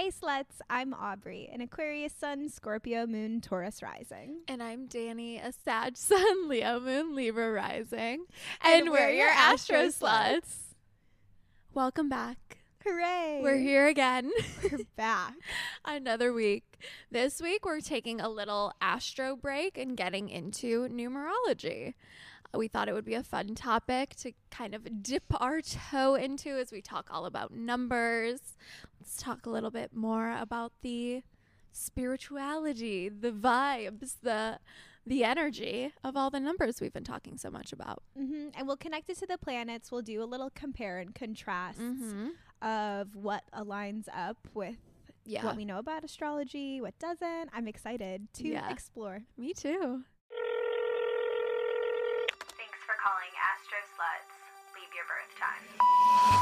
Hey sluts, I'm Aubrey, an Aquarius Sun, Scorpio Moon, Taurus rising. And I'm Danny, a Sag Sun, Leo Moon, Libra rising. And, and we're, we're, your Astro, Astro sluts. sluts. Welcome back. Hooray! We're here again. We're back. Another week. This week, we're taking a little astro break and getting into numerology we thought it would be a fun topic to kind of dip our toe into as we talk all about numbers. Let's talk a little bit more about the spirituality, the vibes, the the energy of all the numbers we've been talking so much about. Mm-hmm. And we'll connect it to the planets. We'll do a little compare and contrast mm-hmm. of what aligns up with yeah. what we know about astrology, what doesn't. I'm excited to yeah. explore. Me too.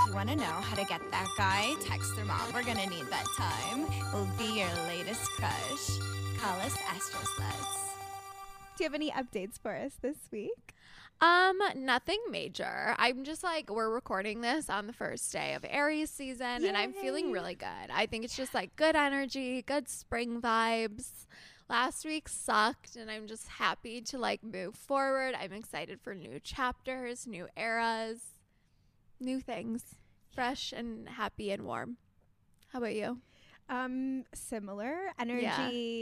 You want to know how to get that guy, text their mom. We're going to need that time. We'll be your latest crush. Call us Astro Sluts. Do you have any updates for us this week? Um, nothing major. I'm just like we're recording this on the first day of Aries season Yay. and I'm feeling really good. I think it's just like good energy, good spring vibes. Last week sucked and I'm just happy to like move forward. I'm excited for new chapters, new eras, new things fresh and happy and warm. How about you? Um, similar energy.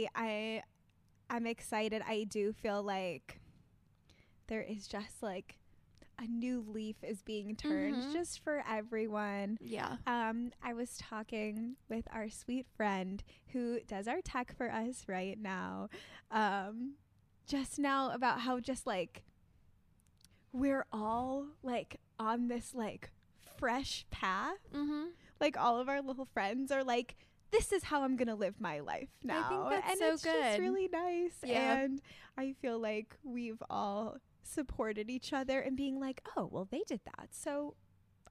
Yeah. I I'm excited. I do feel like there is just like a new leaf is being turned mm-hmm. just for everyone. Yeah. Um, I was talking with our sweet friend who does our tech for us right now. Um, just now about how just like we're all like on this like fresh path. Mm-hmm. Like all of our little friends are like, this is how I'm gonna live my life now. I think that's and so it's good. just really nice. Yeah. And I feel like we've all supported each other and being like, oh, well, they did that, so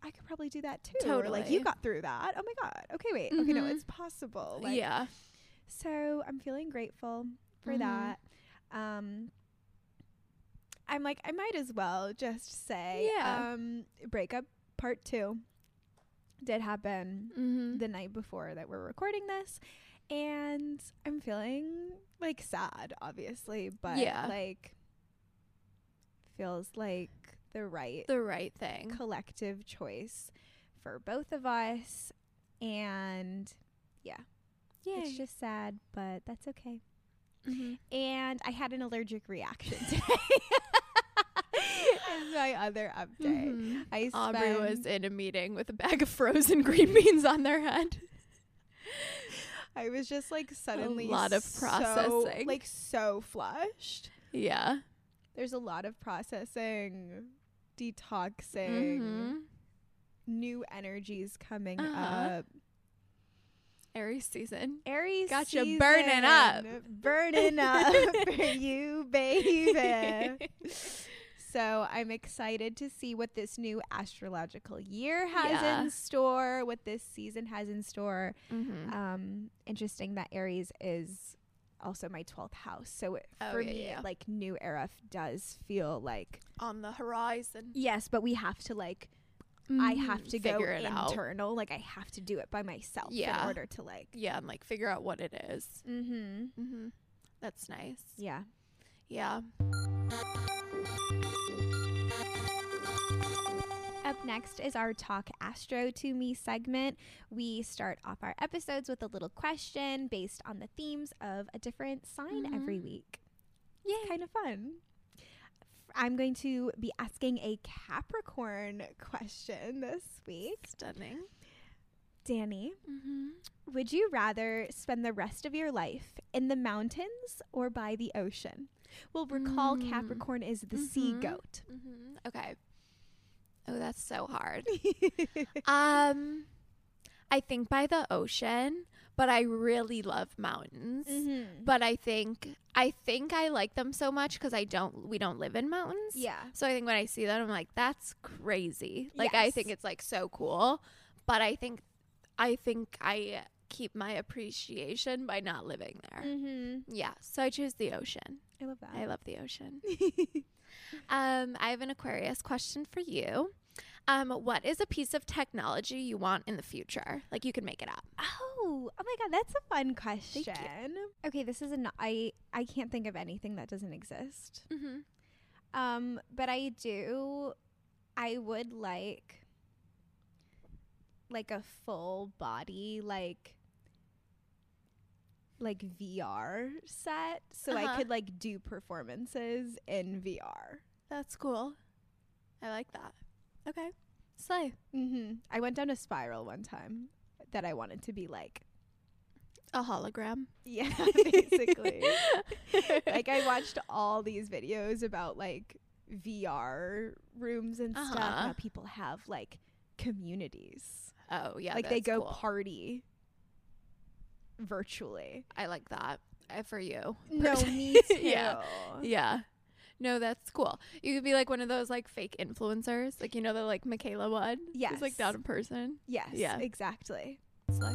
I could probably do that too. Totally. Or like you got through that. Oh my god. Okay, wait. Mm-hmm. Okay, no, mm-hmm. it's possible. Like, yeah. So I'm feeling grateful for mm-hmm. that. Um, I'm like, I might as well just say, yeah. um, breakup part two did happen mm-hmm. the night before that we're recording this. And I'm feeling like sad, obviously, but yeah. like feels like the right the right thing. Collective choice for both of us. And yeah. Yeah. It's just sad, but that's okay. Mm-hmm. And I had an allergic reaction today is my other update. Mm-hmm. I Aubrey was in a meeting with a bag of frozen green beans on their head. I was just like suddenly a lot of processing, so, like so flushed. Yeah, there's a lot of processing, detoxing, mm-hmm. new energies coming uh-huh. up. Aries season. Aries got you burning up, burning up for you, baby. So I'm excited to see what this new astrological year has yeah. in store, what this season has in store. Mm-hmm. Um, interesting that Aries is also my 12th house. So it, oh, for yeah, me, yeah. like new era does feel like on the horizon. Yes, but we have to like. Mm, I have to go internal. Out. Like I have to do it by myself yeah. in order to like yeah, and like figure out what it is. Mm-hmm. Mm-hmm. That's nice. Yeah. Yeah. Up next is our Talk Astro to Me segment. We start off our episodes with a little question based on the themes of a different sign mm-hmm. every week. Yeah, kind of fun. I'm going to be asking a Capricorn question this week. Stunning. Danny, mm-hmm. would you rather spend the rest of your life in the mountains or by the ocean? Well, recall mm. Capricorn is the mm-hmm. sea goat. Mm-hmm. Okay. Oh, that's so hard. um, I think by the ocean, but I really love mountains. Mm-hmm. But I think I think I like them so much because I don't. We don't live in mountains. Yeah. So I think when I see that, I'm like, that's crazy. Like yes. I think it's like so cool. But I think, I think I keep my appreciation by not living there. Mm-hmm. Yeah. So I choose the ocean. I love that. I love the ocean. um, I have an Aquarius question for you. Um, what is a piece of technology you want in the future? Like you can make it up. Oh, oh my god, that's a fun question. Okay, this is an I I can't think of anything that doesn't exist. Mm-hmm. Um, but I do I would like like a full body like like VR set so I Uh-huh. could like do performances in VR. That's cool. I like that. Okay. Slay. Mhm. I went down a spiral one time that I wanted to be like A hologram. yeah, basically. like I watched all these videos about like VR rooms and stuff. Uh-huh. How people have like communities. Oh yeah. like they go cool. party virtually. I like that uh, for you. No, me too. yeah. Yeah. No, that's cool. You could be like one of those like fake influencers, like you know the like Miquela one. It's like Yes. down in person. Yes. Yeah. Exactly. Slay.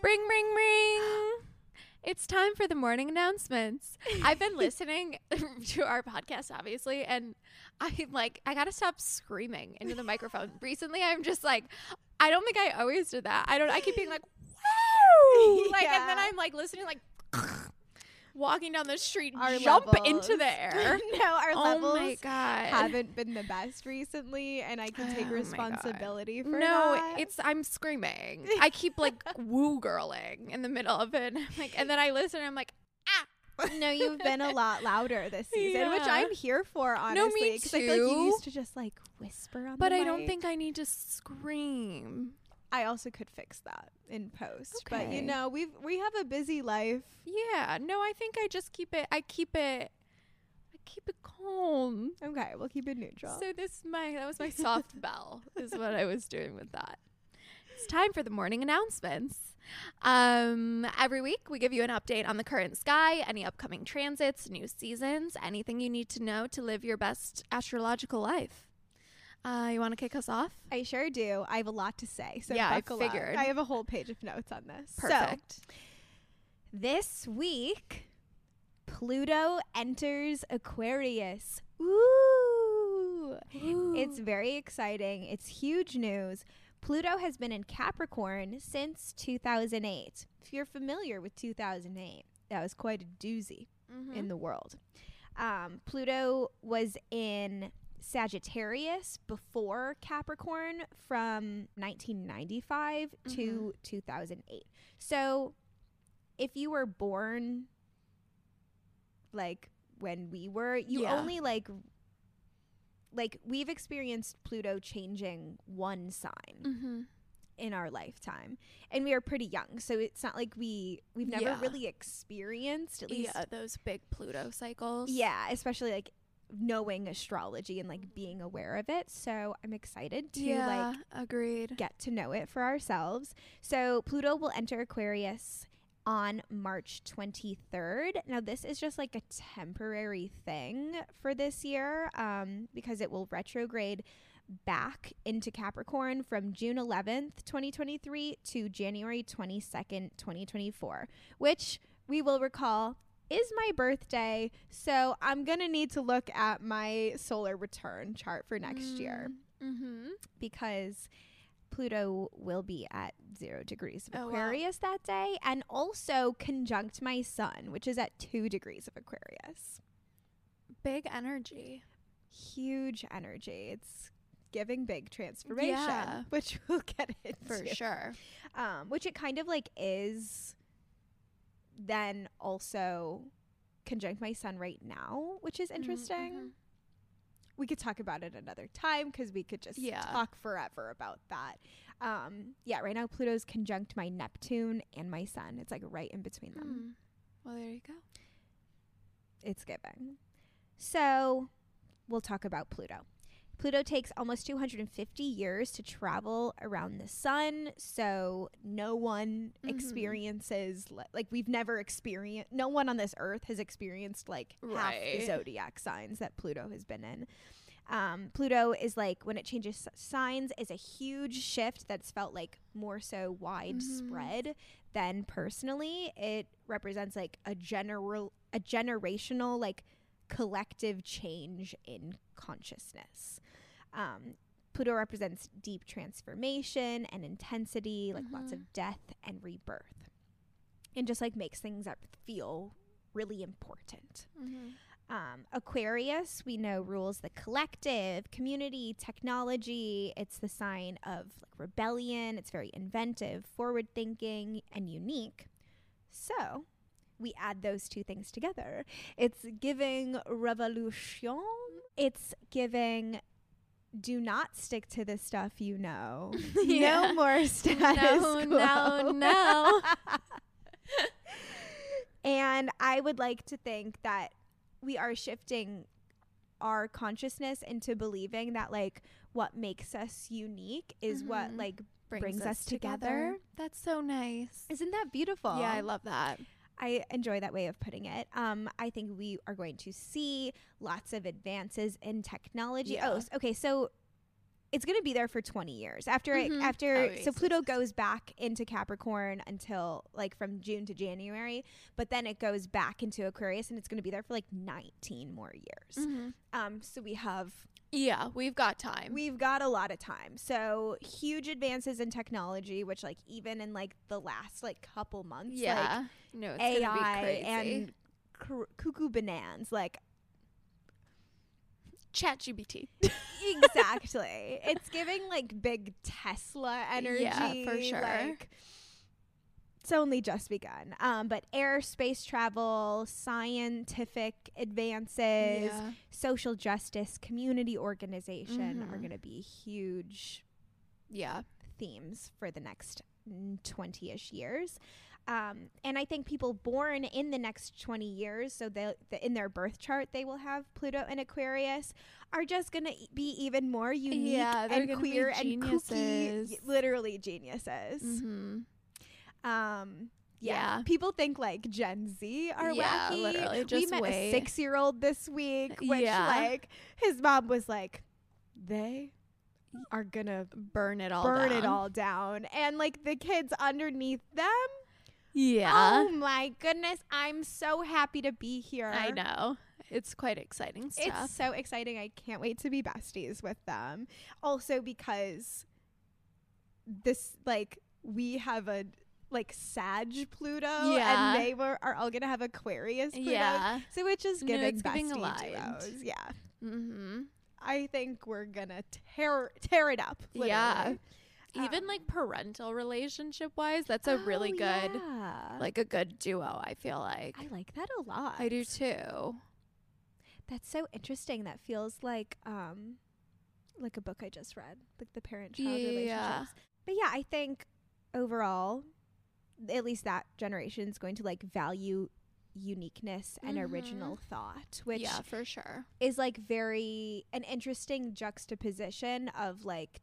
Ring, ring, ring. It's time for the morning announcements. I've been listening to our podcast, obviously, and I'm like, I gotta stop screaming into the microphone. Recently, I'm just like, I don't think I always did that. I don't. I keep being like, wow, like, and then I'm like listening, like, walking down the street, Our jump levels. into the air. no, our oh levels haven't been the best recently, and I can Oh take God. responsibility for no, that. it's I'm screaming. I keep like woo girling in the middle of it. And like, and then I listen. and I'm like, ah. no, you've been a lot louder this season, which I'm here for, honestly. me I feel like you used to just like whisper on But I don't think I need to scream. I also could fix that in post. But you know, we've we have a busy life. Yeah, no, I think I just keep it. I keep it. I keep it calm. Okay, we'll keep it neutral. So this my that was my soft bell is what I was doing with that. It's time for the morning announcements. Um, every week we give you an update on the current sky, any upcoming transits, new seasons, anything you need to know to live your best astrological life. Uh, you want to kick us off? I sure do. I have a lot to say. So Yeah, I buckle up. figured. I have a whole page of notes on this. So, Perfect. this week, Pluto enters Aquarius. Ooh. It's very exciting. It's huge news. Pluto has been in Capricorn since 2008. If you're familiar with 2008, that was quite a doozy Mhm. in the world. Um, Pluto was in Sagittarius before Capricorn from 1995 to 2008. So if you were born like when we were, you Yeah. only like like we've experienced Pluto changing one sign Mhm. in our lifetime and we are pretty young so it's not like we we've never Yeah. really experienced at least yeah, those big Pluto cycles. yeah, especially like knowing astrology and like being aware of it. So I'm excited to yeah, like agreed. get to know it for ourselves. So Pluto will enter Aquarius on March 23rd. Now this is just like a temporary thing for this year um, because it will retrograde back into Capricorn from June 11th, 2023 to January 22nd, 2024, which we will recall is my birthday. So I'm going to need to look at my solar return chart for next year Mm-hmm. because Pluto will be at zero degrees of Oh, wow. Aquarius that day and also conjunct my sun, which is at two degrees of Aquarius. Big energy. Huge energy. It's giving big transformation, Yeah. which we'll get into. For sure. Um, which it kind of like is then also conjunct my sun right now, which is interesting. mhm. we could talk about it another time because we could just Yeah. talk forever about that. Um, yeah, right now Pluto's conjunct my Neptune and my Sun. It's like right in between them. Mm. Well, there you go. It's giving. So we'll talk about Pluto. Pluto takes almost 250 years to travel around the sun, so no one Mhm. experiences li- like we've never experienced. No one on this earth has experienced like half the zodiac signs that Pluto has been in. Um, Pluto is like when it changes signs is a huge shift that's felt like more so widespread than personally. It represents like a general a generational like collective change in consciousness. Um, Pluto represents deep transformation and intensity, like lots of death and rebirth, and just like makes things up feel really important. Um, Aquarius, we know, rules the collective, community, technology. It's the sign of like rebellion. It's very inventive, forward thinking, and unique. So we add those two things together. It's giving revolution. It's giving do not stick to the stuff you know. Yeah. No more status No, quo. no, no. and I would like to think that we are shifting our consciousness into believing that like what makes us unique is what Mhm. like brings us together. That's so nice. isn't that beautiful? Yeah, I love that. I enjoy that way of putting it. Um, I think we are going to see lots of advances in technology. Yeah. Oh, okay. So it's going to be there for 20 years after it, Mhm. after Oh, so Pluto goes back into Capricorn until like from June to January, but then it goes back into Aquarius and it's going to be there for like 19 more years. Um, so we have Yeah, we've got time. We've got a lot of time. So huge advances in technology, which like even in like the last like couple months, like yeah. no, it's AI gonna be crazy. and cr- cuckoo bananas, like ChatGPT. exactly. it's giving like big Tesla energy. Yeah, for sure. Like, it's only just begun. Um, but aerospace travel, scientific advances, Yeah. social justice, community organization are Mhm. going to be huge Yeah. themes for the next 20 ish years. Um, and I think people born in the next 20 years, so they the, in their birth chart, they will have Pluto and Aquarius, are just going to be even more unique Yeah, and queer and kooky. geniuses. Literally geniuses. Mm-hmm. Um, yeah. Yeah. People think like Gen Z are Yeah, wacky. literally, we met wait. a six year old this week, which Yeah. like his mom was like, they are gonna Burn it all. burn it all down. And like the kids underneath them. Yeah. Oh my goodness. I'm so happy to be here. I know. It's quite exciting stuff. It's so exciting. I can't wait to be besties with them. Also because this like we have a like Sag Pluto Yeah. and they were are all gonna have Aquarius Pluto. yeah. So it's just No, giving it's giving aligned. duos. Yeah. Mm-hmm. I think we're gonna tear tear it up. Yeah. literally. Even Um, like parental relationship wise, that's a really Oh, good, yeah. like a good duo. I feel like I like that a lot. I do too. That's so interesting. That feels like um like a book I just read, like the parent child Yeah. relationships. But yeah, I think overall at least that generation is going to like value uniqueness and Mhm. original thought, which yeah, for sure. is like very an interesting juxtaposition of like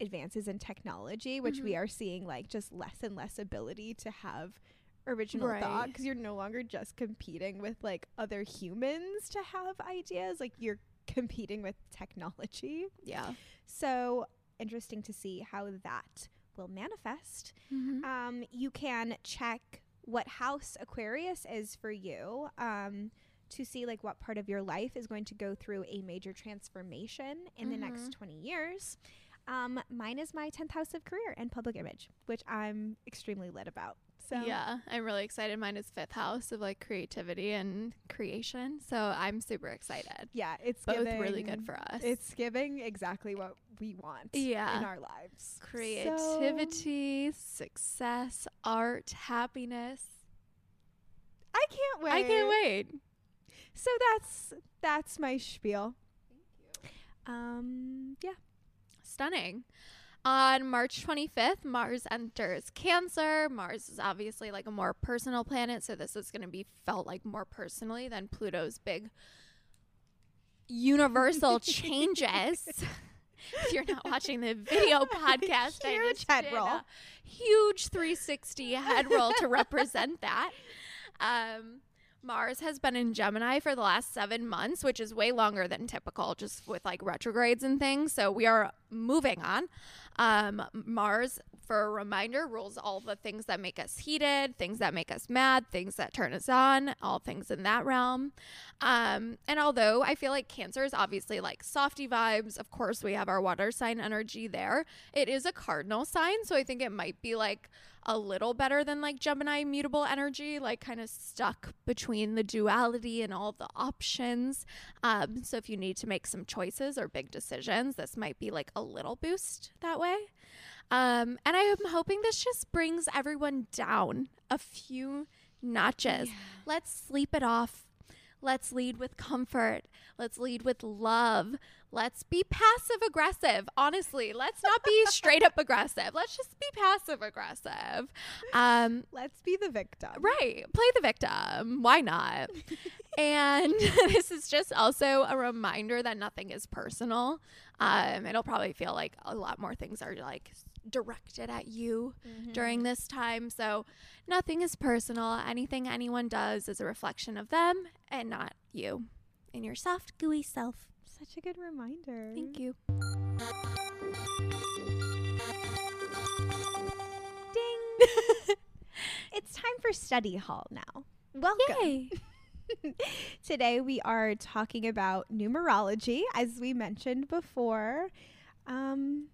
advances in technology, which we Mhm. are seeing like just less and less ability to have original thought because you're no longer just competing with like other humans to have ideas, like you're competing with technology. Yeah. So interesting to see how that will manifest. Mm-hmm. Um, you can check what house Aquarius is for you um, to see like what part of your life is going to go through a major transformation in the next Mhm. 20 years. Um, mine is my 10th house of career and public image, which I'm extremely lit about. So Yeah, I'm really excited. Mine is fifth house of like creativity and creation. So I'm super excited. yeah, it's Both giving, really good for us. It's giving exactly what we want Yeah. in our lives. So- creativity, success, art, happiness. I can't wait. I can't wait. So that's that's my spiel. Thank you. Um, yeah. Stunning. On March 25th, Mars enters Cancer. Mars is obviously like a more personal planet, so this is going to be felt like more personally than Pluto's big universal changes. if you're not watching the video podcast, I Huge head roll. huge 360 head roll to represent that. Um, Mars has been in Gemini for the last seven months, which is way longer than typical, just with like retrogrades and things. So we are moving on. Um, Mars, for a reminder, rules all the things that make us heated, things that make us mad, things that turn us on, all things in that realm. Um, and although I feel like Cancer is obviously like softy vibes, of course, we have our water sign energy there. It is a cardinal sign, so I think it might be like a little better than like Gemini mutable energy, like kind of stuck between the duality and all the options. Um, so if you need to make some choices or big decisions, this might be like a little boost that way. Um, and I am hoping this just brings everyone down a few notches. Let's sleep it off. Let's lead with comfort. Let's lead with love. Let's be passive aggressive. Honestly, let's not be straight up aggressive. Let's just be passive aggressive. Um, Let's be the victim. Right. Play the victim. Why not? and this is just also a reminder that nothing is personal. Um, it'll probably feel like a lot more things are like directed at you during this time. So nothing is personal. Anything anyone does is a reflection of them and not you and your soft, gooey self. Such a good reminder. Thank you. Ding. it's time for study hall now. Welcome. Yay. Today we are talking about numerology, as we mentioned before. Um,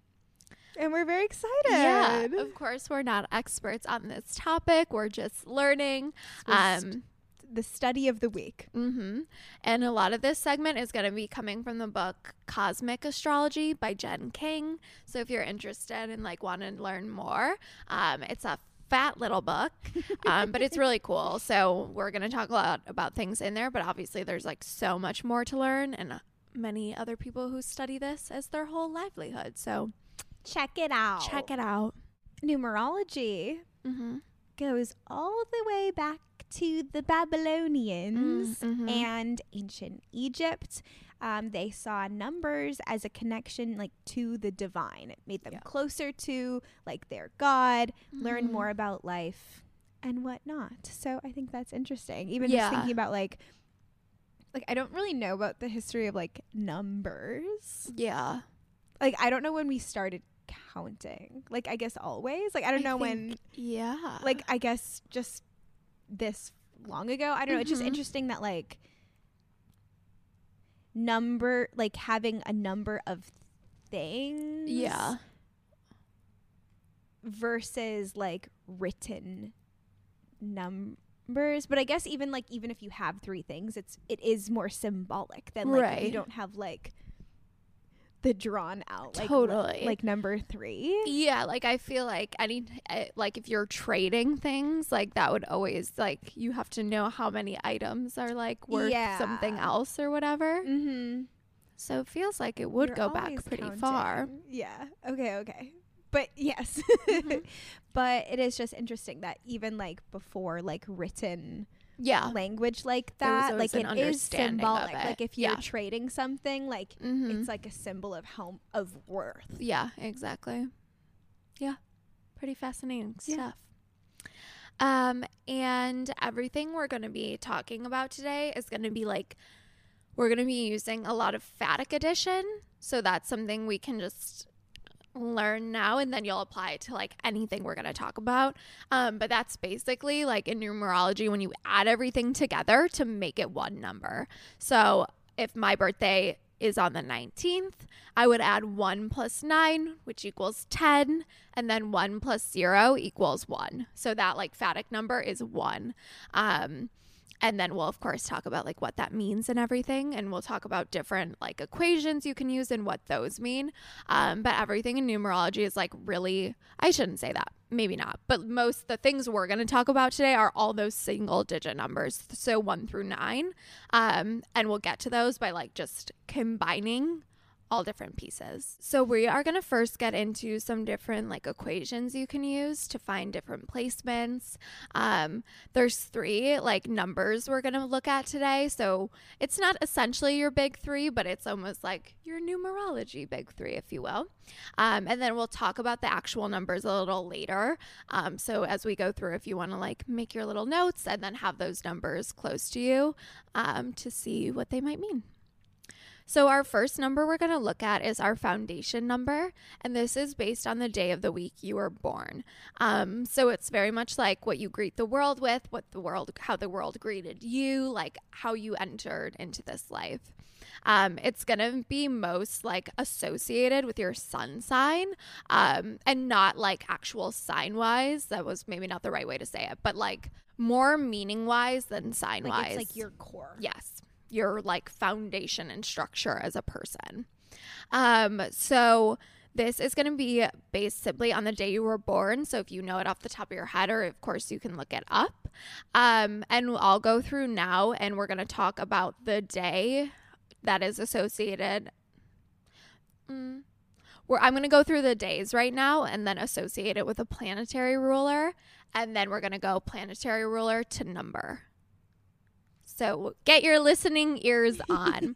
and we're very excited. Yeah, of course, we're not experts on this topic. We're just learning. was Um, The study of the week. hmm And a lot of this segment is going to be coming from the book Cosmic Astrology by Jen King. So if you're interested and like want to learn more, um, it's a fat little book, um, but it's really cool. So we're going to talk a lot about things in there, but obviously there's like so much more to learn and many other people who study this as their whole livelihood. So Check it out. check it out. Numerology Mm-hmm. goes all the way back to the Babylonians Mm, mhm. and ancient Egypt. Um, they saw numbers as a connection, like to the divine. It made them Yeah. closer to like their God, learn Mhm. more about life and whatnot. So I think that's interesting. Even Yeah. just thinking about like, like I don't really know about the history of like numbers. Yeah. Like I don't know when we started counting. Like I guess always. Like I don't I know when Yeah. like I guess just this long ago. I don't know. It's just Mhm. interesting that like number like having a number of things yeah. versus like written numbers. But I guess even like even if you have three things, it's it is more symbolic than like if you don't have like the drawn out like Totally. like number three. Yeah, like I feel like any uh, like if you're trading things, like that would always like you have to know how many items are like worth something else or whatever. Mm-hmm. So it feels like it would You're go back pretty far. Yeah. Okay. Okay. But yes, Mhm. but it is just interesting that even like before like written Yeah. language like that, like an it is symbolic. it. Like if you're Yeah. trading something, like hmm it's like a symbol of home of worth. yeah, exactly. Yeah. Pretty fascinating Yeah. stuff. Um and everything we're going to be talking about today is going to be like we're going to be using a lot of fadic addition. So that's something we can just learn now and then you'll apply it to like anything we're going to talk about. Um, but that's basically like in numerology when you add everything together to make it one number. So if my birthday is on the 19th, I would add 1 plus 9, which equals 10, and then 1 plus 0 equals 1. So that like fadic number is 1. Um, and then we'll of course talk about like what that means and everything and we'll talk about different like equations you can use and what those mean. Um, but everything in numerology is like really i shouldn't say that maybe not but most the things we're going to talk about today are all those single digit numbers so one through nine. Um, and we'll get to those by like just combining all different pieces. So we are going to first get into some different like equations you can use to find different placements. Um, there's three like numbers we're going to look at today. So it's not essentially your big three, but it's almost like your numerology big three, if you will. Um, and then we'll talk about the actual numbers a little later. Um, so as we go through, if you want to like make your little notes and then have those numbers close to you um, to see what they might mean. So, our first number we're going to look at is our foundation number, and this is based on the day of the week you were born. Um, so, it's very much like what you greet the world with, what the world, how the world greeted you, like how you entered into this life. Um, it's going to be most like associated with your sun sign um, and not like actual sign wise. That was maybe not the right way to say it, but like more meaning wise than sign wise. Like it's like your core. Yes your like foundation and structure as a person. Um, so this is going to be based simply on the day you were born. So if you know it off the top of your head, or of course you can look it up. Um, and I'll go through now and we're going to talk about the day that is associated. Mm, I'm going to go through the days right now and then associate it with a planetary ruler. And then we're going to go planetary ruler to number. So get your listening ears on.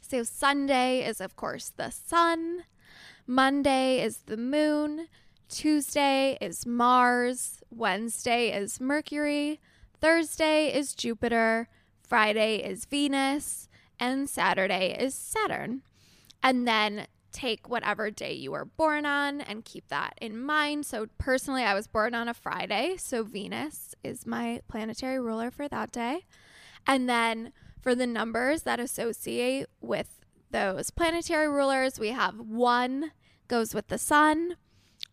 so Sunday is, of course, the sun. Monday is the moon. Tuesday is Mars. Wednesday is Mercury. Thursday is Jupiter. Friday is Venus. And Saturday is Saturn. And then take whatever day you were born on and keep that in mind. So, personally, I was born on a Friday. So, Venus is my planetary ruler for that day. And then for the numbers that associate with those planetary rulers, we have one goes with the sun,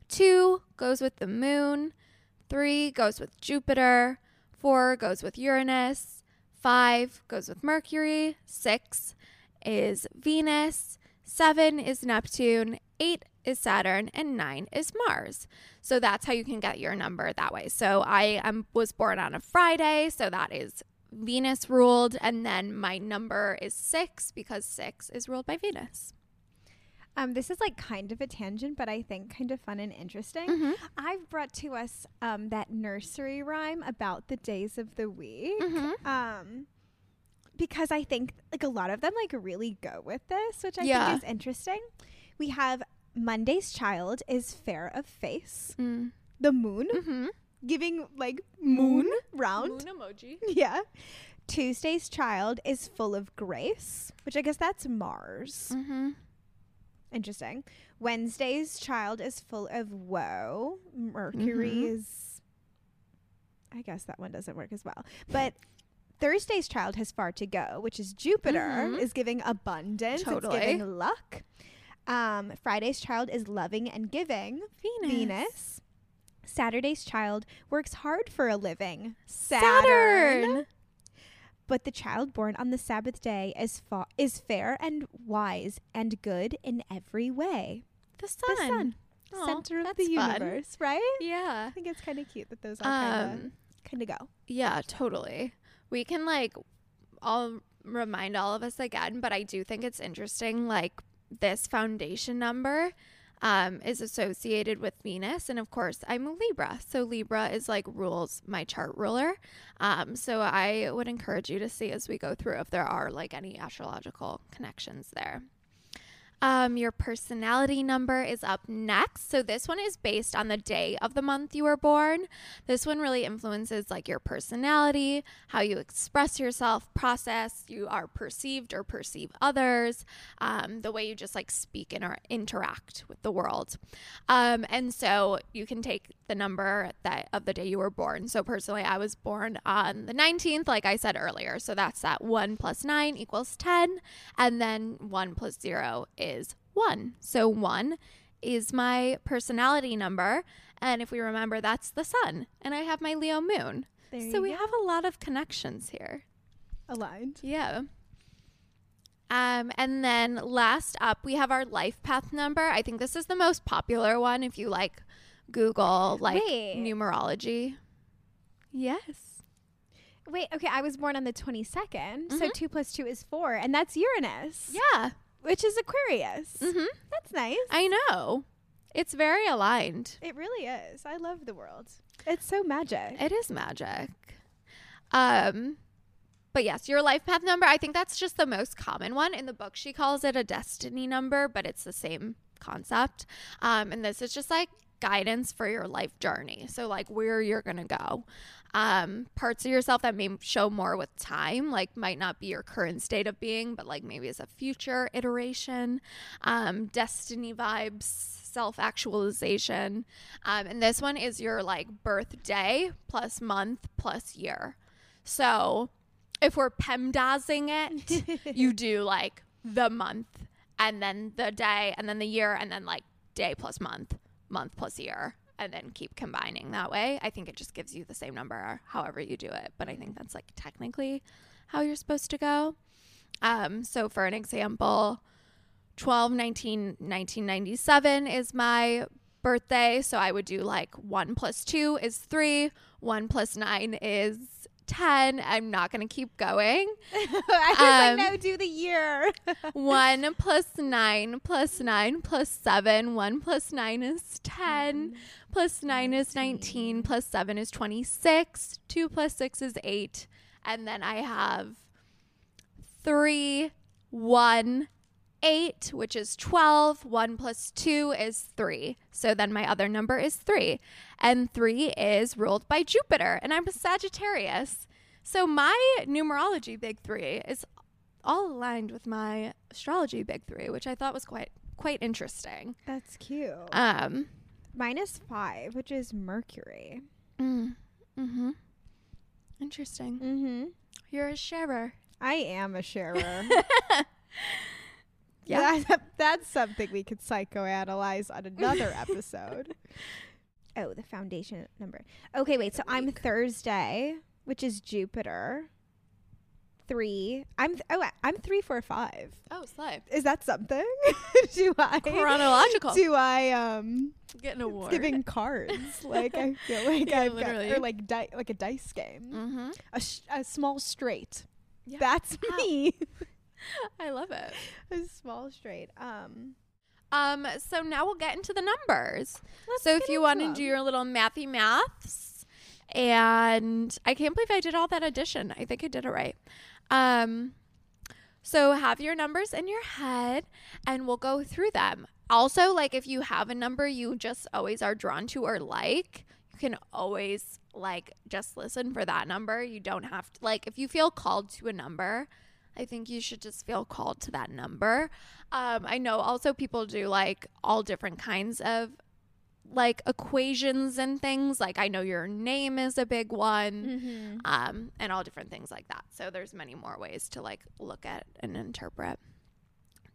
two goes with the moon, three goes with Jupiter, four goes with Uranus, five goes with Mercury, six is Venus, seven is Neptune, eight is Saturn, and nine is Mars. So that's how you can get your number that way. So I am, was born on a Friday, so that is Venus ruled, and then my number is six because six is ruled by Venus. Um, this is like kind of a tangent, but I think kind of fun and interesting. Mm-hmm. I've brought to us um, that nursery rhyme about the days of the week. Mhm. Um, because I think like a lot of them like really go with this, which I Yeah. think is interesting. We have Monday's child is fair of face, Mm. the moon Mm-hmm. Giving like moon round. Moon emoji. Yeah. Tuesday's child is full of grace, which I guess that's Mars. Mm-hmm. Interesting. Wednesday's child is full of woe. Mercury Mhm. I guess that one doesn't work as well. But Thursday's child has far to go, which is Jupiter, Mhm. is giving abundance. Totally. It's giving luck. Um, Friday's child is loving and giving. Venus. Venus. Saturday's child works hard for a living. Saturn. But the child born on the Sabbath day is fa- is fair and wise and good in every way. The sun. The sun, Aw, center of the fun. universe, right? Yeah. I think it's kind of cute that those all Um, kind of go. yeah, totally. We can like I'll remind all of us again, but I do think it's interesting like this foundation number um, is associated with Venus. And of course, I'm a Libra. So Libra is like rules my chart ruler. Um, so I would encourage you to see as we go through if there are like any astrological connections there. Um, your personality number is up next. So this one is based on the day of the month you were born. This one really influences like your personality, how you express yourself, process you are perceived or perceive others, um, the way you just like speak and or interact with the world. Um, and so you can take the number that of the day you were born. So personally, I was born on the 19th, like I said earlier. So that's that one plus nine equals 10. And then one plus zero is one. So one is my personality number. And if we remember, that's the sun. And I have my Leo moon. There so we go. have a lot of connections here. aligned. Yeah. Um, and then last up, we have our life path number. I think this is the most popular one if you like Google like Wait. numerology. Yes. Wait, okay, I was born on the 22nd, so Mhm. 2 plus 2 is 4, and that's Uranus. Yeah. Which is Aquarius. Mm-hmm. That's nice. I know. It's very aligned. It really is. I love the world. It's so magic. It is magic. Um, but yes, your life path number. I think that's just the most common one in the book. She calls it a destiny number, but it's the same concept. Um, and this is just like guidance for your life journey. So like where you're gonna go. Um, parts of yourself that may show more with time, like might not be your current state of being, but like maybe as a future iteration. Um, destiny vibes, self actualization. Um, and this one is your like birthday plus month plus year. So if we're PEMDASing it, you do like the month and then the day and then the year and then like day plus month, month plus year, and then keep combining that way. I think it just gives you the same number however you do it. But I think that's like technically how you're supposed to go. Um, so for an example, 12 19 1997 is my birthday so i would do like 1 plus 2 is 3 1 plus 9 is 10 i'm not going to keep going I was Um, like, no, do the year. 1 plus 9 plus 9 plus 7 1 plus 9 is 10 plus 9 is 19 plus 7 is 26 2 plus 6 is 8 and then i have 3 1 8 which is 12 1 plus 2 is 3 so then my other number is 3 and 3 is ruled by jupiter and i'm a sagittarius so my numerology big 3 is all aligned with my astrology big 3 which i thought was quite quite interesting That's cute. um five, which is Mercury. mm, mhm interesting Mm-hmm. you're a sharer I am a sharer. Yeah. That- that's something we could psychoanalyze on another episode. oh, the foundation number. Okay, wait. So I'm Thursday, which is Jupiter. Three. I'm th- oh I'm three four five. oh slay Is that something? do I chronological Do I um get an award giving cards? like I feel like Yeah, I've got literally. or like di- like a dice game. mm-hmm. A, sh- a small straight. Yeah. That's me. i love it a small straight. Um. Um, so now we'll get into the numbers. So if you want to do your little mathy maths, and I can't believe I did all that addition. I think I did it right. Um, so have your numbers in your head, and we'll go through them. Also, like if you have a number you just always are drawn to or like, you can always like just listen for that number. You don't have to like if you feel called to a number. I think you should just feel called to that number. Um, I know also people do like all different kinds of like equations and things. Like I know your name is a big one, um, and all different things like that. So there's many more ways to like look at and interpret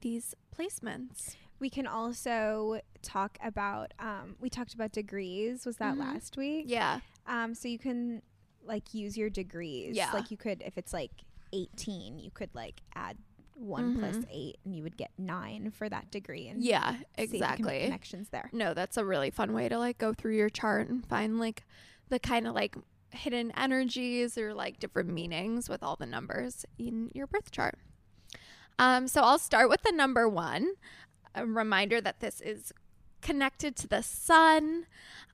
these placements. We can also talk about um we talked about degrees was that Mhm. last week? Yeah, Um so you can like use your degrees. Yeah. Like you could if it's like 18, you could like add 1 plus Mhm. 8 and you would get 9 for that degree and yeah, see if you can make exactly. connections there. No, that's a really fun way to like go through your chart and find like the kind of like hidden energies or like different meanings with all the numbers in your birth chart. Um, so I'll start with the number one. A reminder that this is connected to the sun.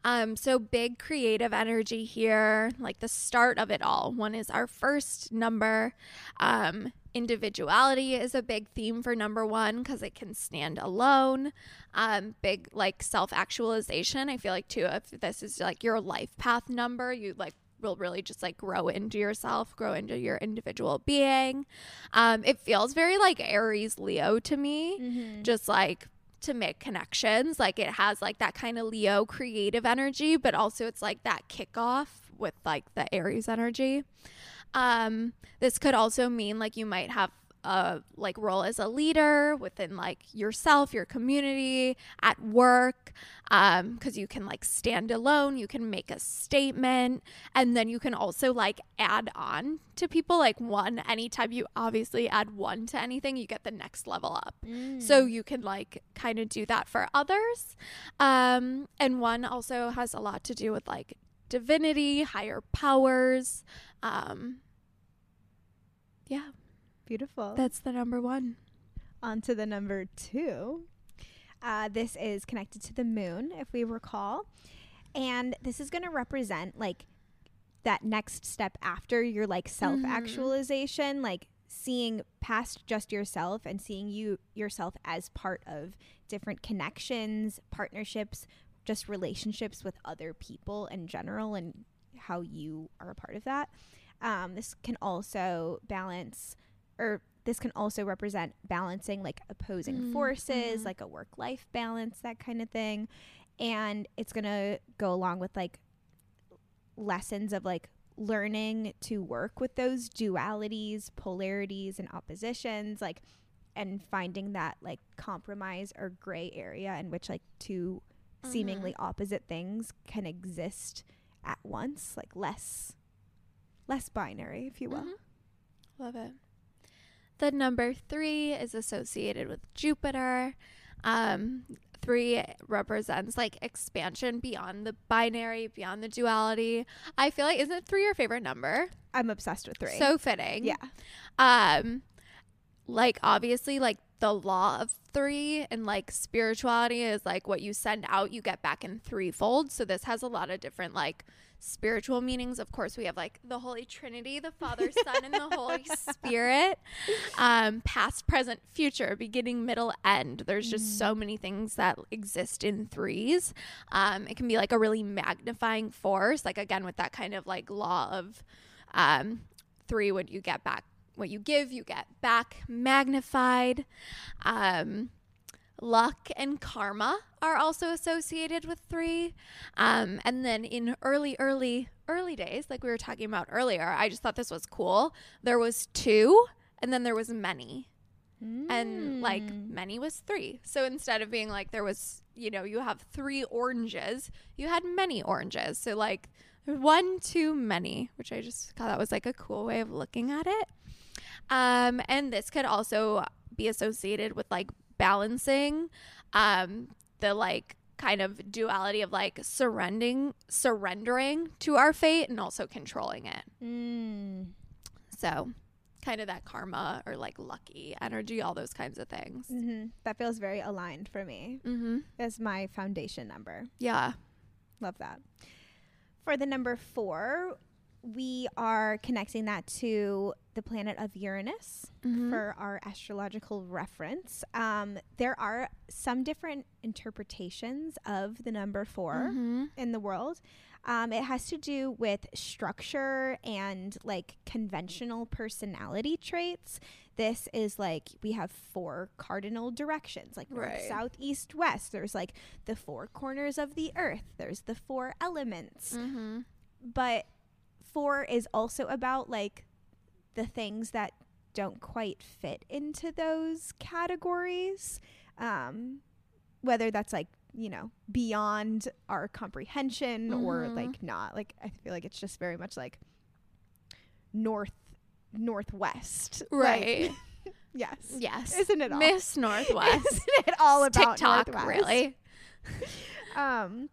Um, so big creative energy here, like the start of it all. One is our first number. Um, individuality is a big theme for number one because it can stand alone. Um, big like self actualization. I feel like too, if this is like your life path number, you like will really just like grow into yourself, grow into your individual being. Um, it feels very like Aries Leo to me, just like to make connections. Like it has like that kind of Leo creative energy, but also it's like that kickoff with like the Aries energy. Um, this could also mean like you might have a like role as a leader within like yourself, your community, at work, um, because you can like stand alone, you can make a statement, and then you can also like add on to people. Like one, anytime you obviously add one to anything, you get the next level up. So you can like kind of do that for others. Um, and one also has a lot to do with like divinity, higher powers. Um, yeah, Beautiful. that's the number one. On to the number two. Uh, this is connected to the moon, if we recall. And this is going to represent like that next step after your like self actualization, like seeing past just yourself and seeing you yourself as part of different connections, partnerships, just relationships with other people in general and how you are a part of that. Um, this can also balance or this can also represent balancing like opposing Mm, forces, mhm. like a work life balance, that kind of thing. And it's going to go along with like lessons of like learning to work with those dualities, polarities, and oppositions, like, and finding that like compromise or gray area in which like 2 seemingly opposite things can exist at once, like less, less binary, if you will. Mhm. Love it. The number three is associated with Jupiter. Um, three represents like expansion beyond the binary, beyond the duality. I feel like isn't three your favorite number? I'm obsessed with three. So fitting. yeah. Um, like obviously, like the law of three and like spirituality is like what you send out, you get back in threefold. So this has a lot of different like spiritual meanings. Of course, we have like the Holy Trinity, the Father, Son, and the Holy Spirit. Um, past, present, future, beginning, middle, end. There's just so many things that exist in threes. Um, it can be like a really magnifying force. Like again, with that kind of like law of um, three, when you get back what you give, you get back magnified. Um, luck and karma are also associated with three. Um, and then in early, early, early days, like we were talking about earlier, I just thought this was cool. There was two, and then there was many. And like Mm. many was three. So instead of being like there was, you know, you have three oranges, you had many oranges. So like one too many, which I just thought that was like a cool way of looking at it. Um, and this could also be associated with like balancing um, the like kind of duality of like surrendering surrendering to our fate and also controlling it. Mm. So kind of that karma or like lucky energy, all those kinds of things. hmm That feels very aligned for me. Mm-hmm. That's my foundation number. Yeah. Love that. For the number four, we are connecting that to the planet of Uranus Mhm. for our astrological reference. Um, there are some different interpretations of the number 4 Mhm. in the world. Um, it has to do with structure and like conventional personality traits. This is like we have four cardinal directions, like north, south, east, west. There's like the four corners of the earth. There's the four elements. Mm-hmm. But four is also about like the things that don't quite fit into those categories. Um, whether that's like, you know, beyond our comprehension or Mhm. like not. Like I feel like it's just very much like north northwest. Like, Right. yes. yes. Isn't it all? Miss Northwest? Isn't it all about TikTok, Northwest? really? Um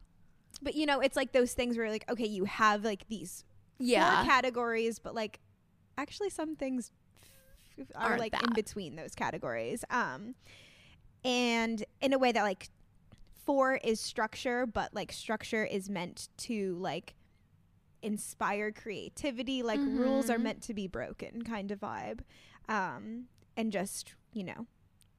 but you know, it's like those things where like, okay, you have like these Yeah. four categories, but like actually some things f- are Aren't like in between those categories. Um, and in a way that like four is structure, but like structure is meant to like inspire creativity. Like rules are Mhm. meant to be broken, kind of vibe. Um, and just you know.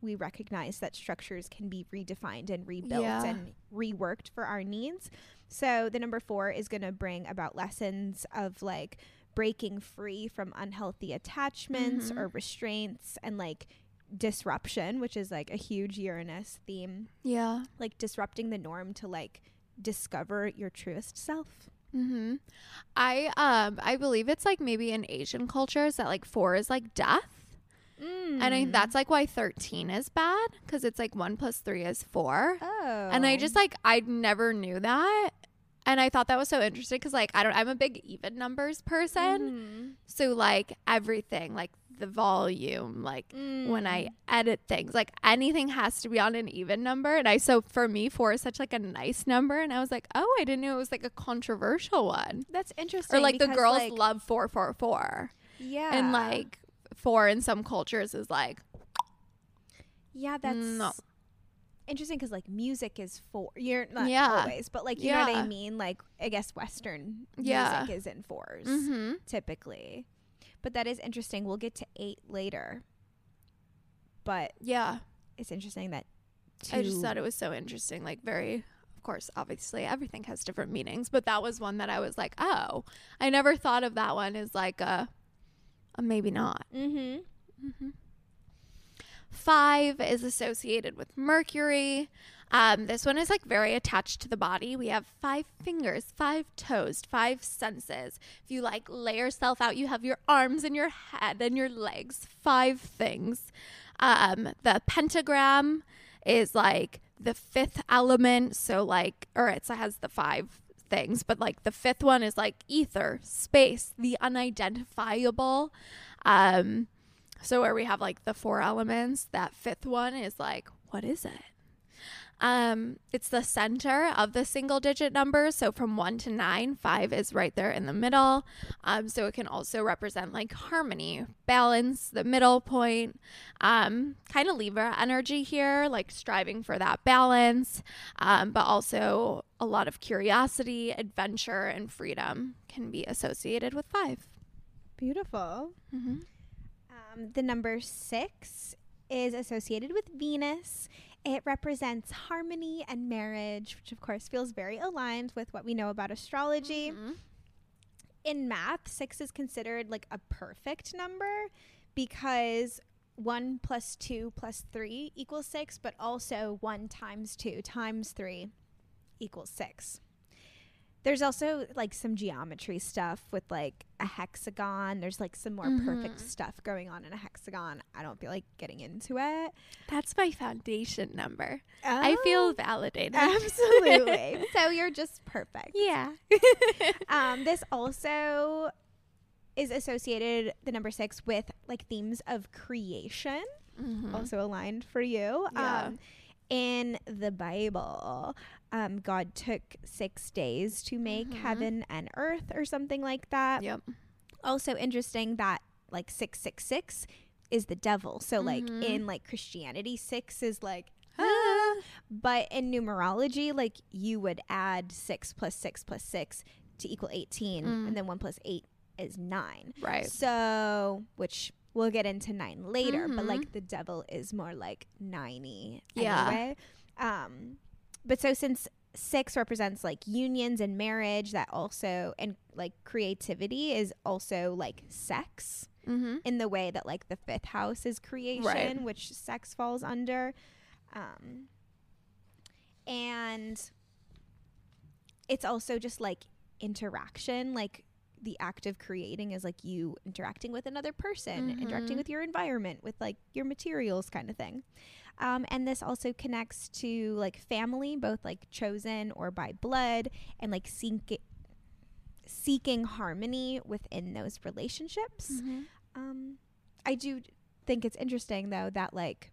We recognize that structures can be redefined and rebuilt Yeah. and reworked for our needs. So the number four is going to bring about lessons of like breaking free from unhealthy attachments Mhm. or restraints and like disruption, which is like a huge Uranus theme, Yeah. like disrupting the norm to like discover your truest self. Mm-hmm. I um I believe it's like maybe in Asian cultures that like four is like death. And I Mm. that's like why 13 is bad because it's like one plus three is four. oh, And I just like, I never knew that. And I thought that was so interesting because like, I don't, I'm a big even numbers person. Mhm. So like everything, like the volume, like when I Mm. edit things, like anything has to be on an even number. And I, so for me, four is such like a nice number. And I was like, oh, I didn't know it was like a controversial one. that's interesting. Or like the girls like, love four, four, four. yeah, And like four in some cultures is like, Yeah, that's No. interesting because like music is four. You're not Yeah. always, but like you know what I mean. Like I guess Western Yeah. music is in 4s Mm-hmm. typically, but that is interesting. We'll get to eight later, but Yeah. it's interesting that. I just thought it was so interesting. Like, very, of course, obviously, everything has different meanings, but that was one that I was like, oh, I never thought of that one as like a, a maybe not. Mhm. Five is associated with Mercury. Um, this one is like very attached to the body. We have five fingers, five toes, five senses. If you like lay yourself out, you have your arms and your head and your legs, five things. Um, the pentagram is like the fifth element. So, like, or it has the five things, but like the fifth one is like ether, space, the unidentifiable. Um, so where we have like the four elements, that fifth one is like, what is it? Um, it's the center of the single digit numbers. So from one to nine, five is right there in the middle. Um, so it can also represent like harmony, balance, the middle point, um, kind of Libra energy here, like striving for that balance, um, but also a lot of curiosity, adventure, and freedom can be associated with five. Beautiful. Mm-hmm. Um, the number six is associated with Venus. It represents harmony and marriage, which of course feels very aligned with what we know about astrology. Mm-hmm. In math, six is considered like a perfect number because one plus two plus three equals six, but also one times two times three equals six. There's also like some geometry stuff with like a hexagon. There's like some more perfect Mhm. stuff going on in a hexagon. I don't feel like getting into it. That's my foundation number. I feel validated. absolutely. so you're just perfect. yeah. Um, this also is associated the number six with like themes of creation, Mhm. also aligned for you. Yeah. Um, in the Bible, um, God took six days to make Mhm. heaven and earth, or something like that. Yep. Also interesting that like six six six is the devil. So like Mhm. in like Christianity, six is like Ah. but in numerology, like you would add six plus six plus six to equal 18, Mm. and then one plus eight is nine. Right. So, which we'll get into nine later, but Mhm. like the devil is more like 90 Yeah. anyway. Um, but so since six represents like unions and marriage, that also, and like creativity is also like sex Mm-hmm. in the way that like the fifth house is creation, which sex falls under. Um, and it's also just like interaction, like the act of creating is like you interacting with another person, interacting Mhm. with your environment, with like your materials kind of thing. Um, and this also connects to like family, both like chosen or by blood, and like seek- seeking harmony within those relationships. Mm-hmm. Um, I do think it's interesting though that like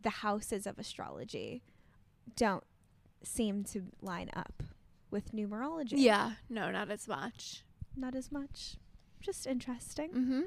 the houses of astrology don't seem to line up with numerology. Yeah. No, not as much. Not as much. Just interesting. Mm-hmm.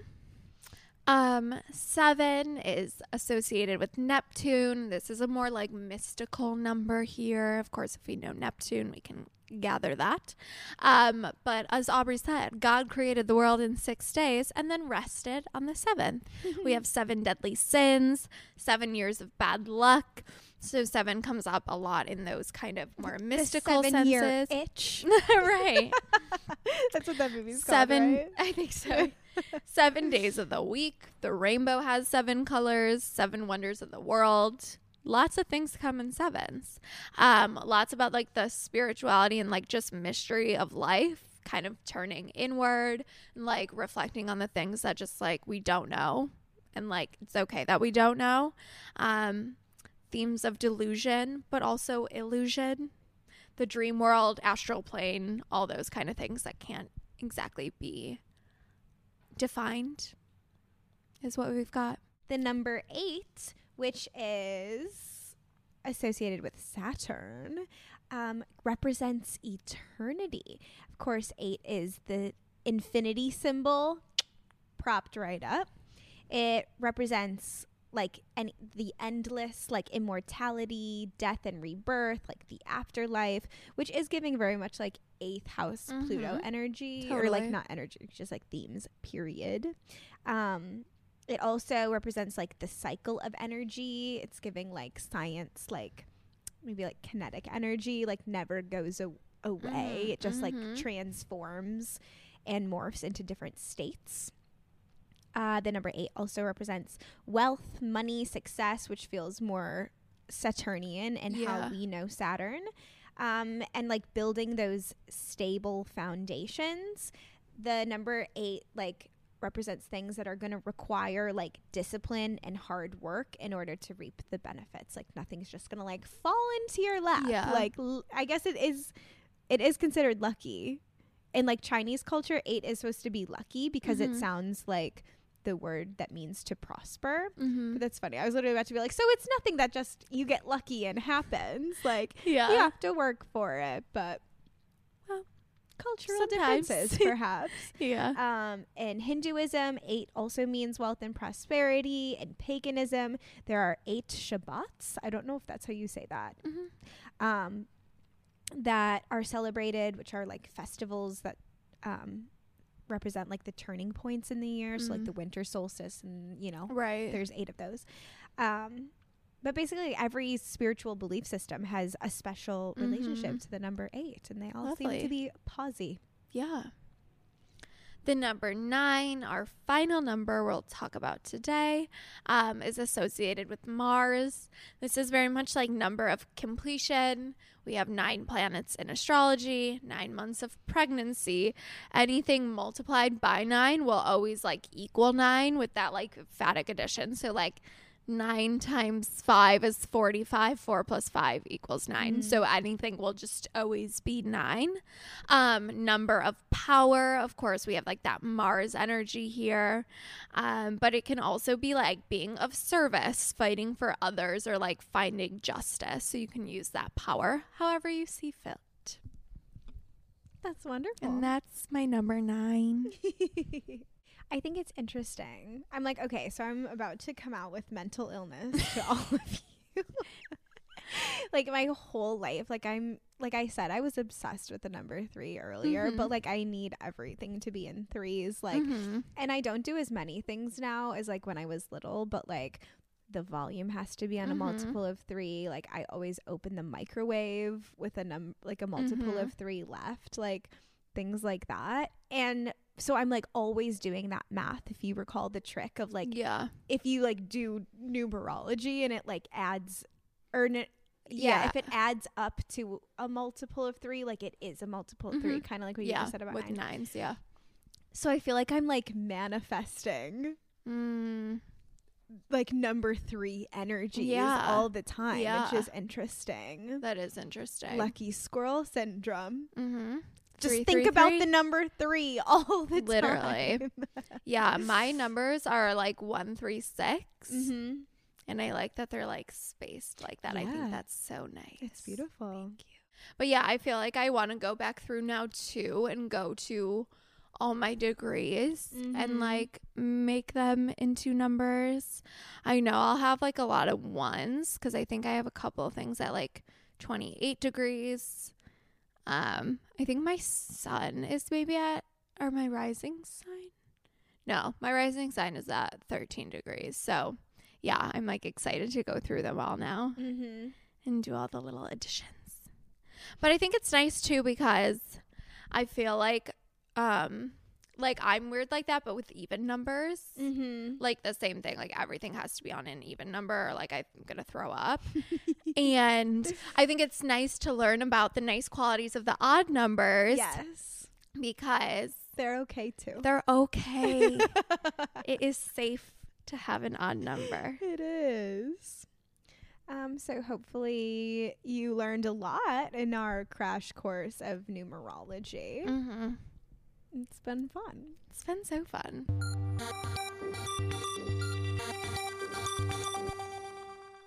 Um, seven is associated with Neptune. This is a more like mystical number here. Of course, if we know Neptune, we can gather that. Um, but as Aubrey said, God created the world in six days and then rested on the seventh. we have seven deadly sins, seven years of bad luck. So seven comes up a lot in those kind of more mystical the seven year itch. right. That's what that movie's seven called, right? i think so seven days of the week. The rainbow has seven colors seven wonders of the world. Lots of things come in sevens. Um lots about like the spirituality and like just mystery of life kind of turning inward and like reflecting on the things that just like we don't know and like it's okay that we don't know. Um themes of delusion but also illusion the dream world astral plane all those kind of things that can't exactly be defined is what we've got The number eight, which is associated with Saturn, um, represents eternity. Of course, eight is the infinity symbol propped right up. It represents like and the endless like immortality death and rebirth like the afterlife which is giving very much like eighth house pluto Mhm. energy or like not energy just like themes period. Um it also represents like the cycle of energy. It's giving like science like maybe like kinetic energy like never goes a- away. Mhm, it just like mhm. transforms and morphs into different states uh, the number eight also represents wealth, money, success, which feels more Saturnian and Yeah. how we know Saturn. Um, and like building those stable foundations. The number eight, like, represents things that are going to require like discipline and hard work in order to reap the benefits. Like, nothing's just going to like fall into your lap. Yeah. Like, l- I guess it is, it is considered lucky. In like Chinese culture, eight is supposed to be lucky because it Mhm. sounds like the word that means to prosper. Mm-hmm. But that's funny. I was literally about to be like, so it's nothing that just you get lucky and happens. Like Yeah. you have to work for it, but Well, cultural sometimes. differences, perhaps. Yeah. Um, in Hinduism, eight also means wealth and prosperity. In paganism, there are eight Shabbats. I don't know if that's how you say that. Mhm. Um, that are celebrated, which are like festivals that um, represent like the turning points in the year. So like the winter solstice, and you know, Right. there's eight of those. Um, but basically, every spiritual belief system has a special relationship Mhm. to the number eight, and they all seem to be posy. Yeah. The number nine, our final number we'll talk about today, um, is associated with Mars. This is very much like number of completion. We have nine planets in astrology, nine months of pregnancy. Anything multiplied by nine will always like equal nine with that like fadic addition. So like nine times five is 45 four plus five equals 9 Mhm. so anything will just always be nine. Um number of power of course we have like that mars energy here. Um but it can also be like being of service fighting for others or like finding justice. So you can use that power however you see fit. That's wonderful. and that's my number nine I think it's interesting. I'm like, okay, so I'm about to come out with mental illness to all of you. like my whole life, like I'm like I said, I was obsessed with the number three earlier, but Mhm. like I need everything to be in threes. Like Mhm. and I don't do as many things now as like when I was little, but like the volume has to be on a Mhm. multiple of three. Like I always open the microwave with a num like a multiple Mhm. of three left, like things like that. And so I'm like always doing that math. If you recall the trick of like yeah if you like do numerology and it like adds or yeah, Yeah. if it adds up to a multiple of three, like it is a multiple of three, Mhm. kind of like what you just said about with nine. nines yeah So I feel like I'm like manifesting mm. like number three energies Yeah. all the time, Yeah. which is interesting. that is interesting Lucky squirrel syndrome. mm-hmm Just Three, think three, about three. the number three all the Literally. time. Literally. yeah, my numbers are like one, three, six, mm-hmm. and I like that they're like spaced like that. I think that's so nice. It's beautiful. Thank you. But yeah, I feel like I want to go back through now too and go to all my degrees Mhm. and like make them into numbers. I know I'll have like a lot of ones because I think I have a couple of things at like 28 degrees. Um, I think my sun is maybe at, or my rising sign. No, my rising sign is at 13 degrees. So yeah, I'm like excited to go through them all now Mm-hmm. and do all the little additions. But I think it's nice too because I feel like um like I'm weird like that but with even numbers. Mm-hmm. Like the same thing like everything has to be on an even number or like I'm to throw up. and I think it's nice to learn about the nice qualities of the odd numbers Yes. because They're okay too. they're okay. it is safe to have an odd number. It is. Um, so hopefully you learned a lot in our crash course of numerology. Mhm. It's been fun. It's been so fun.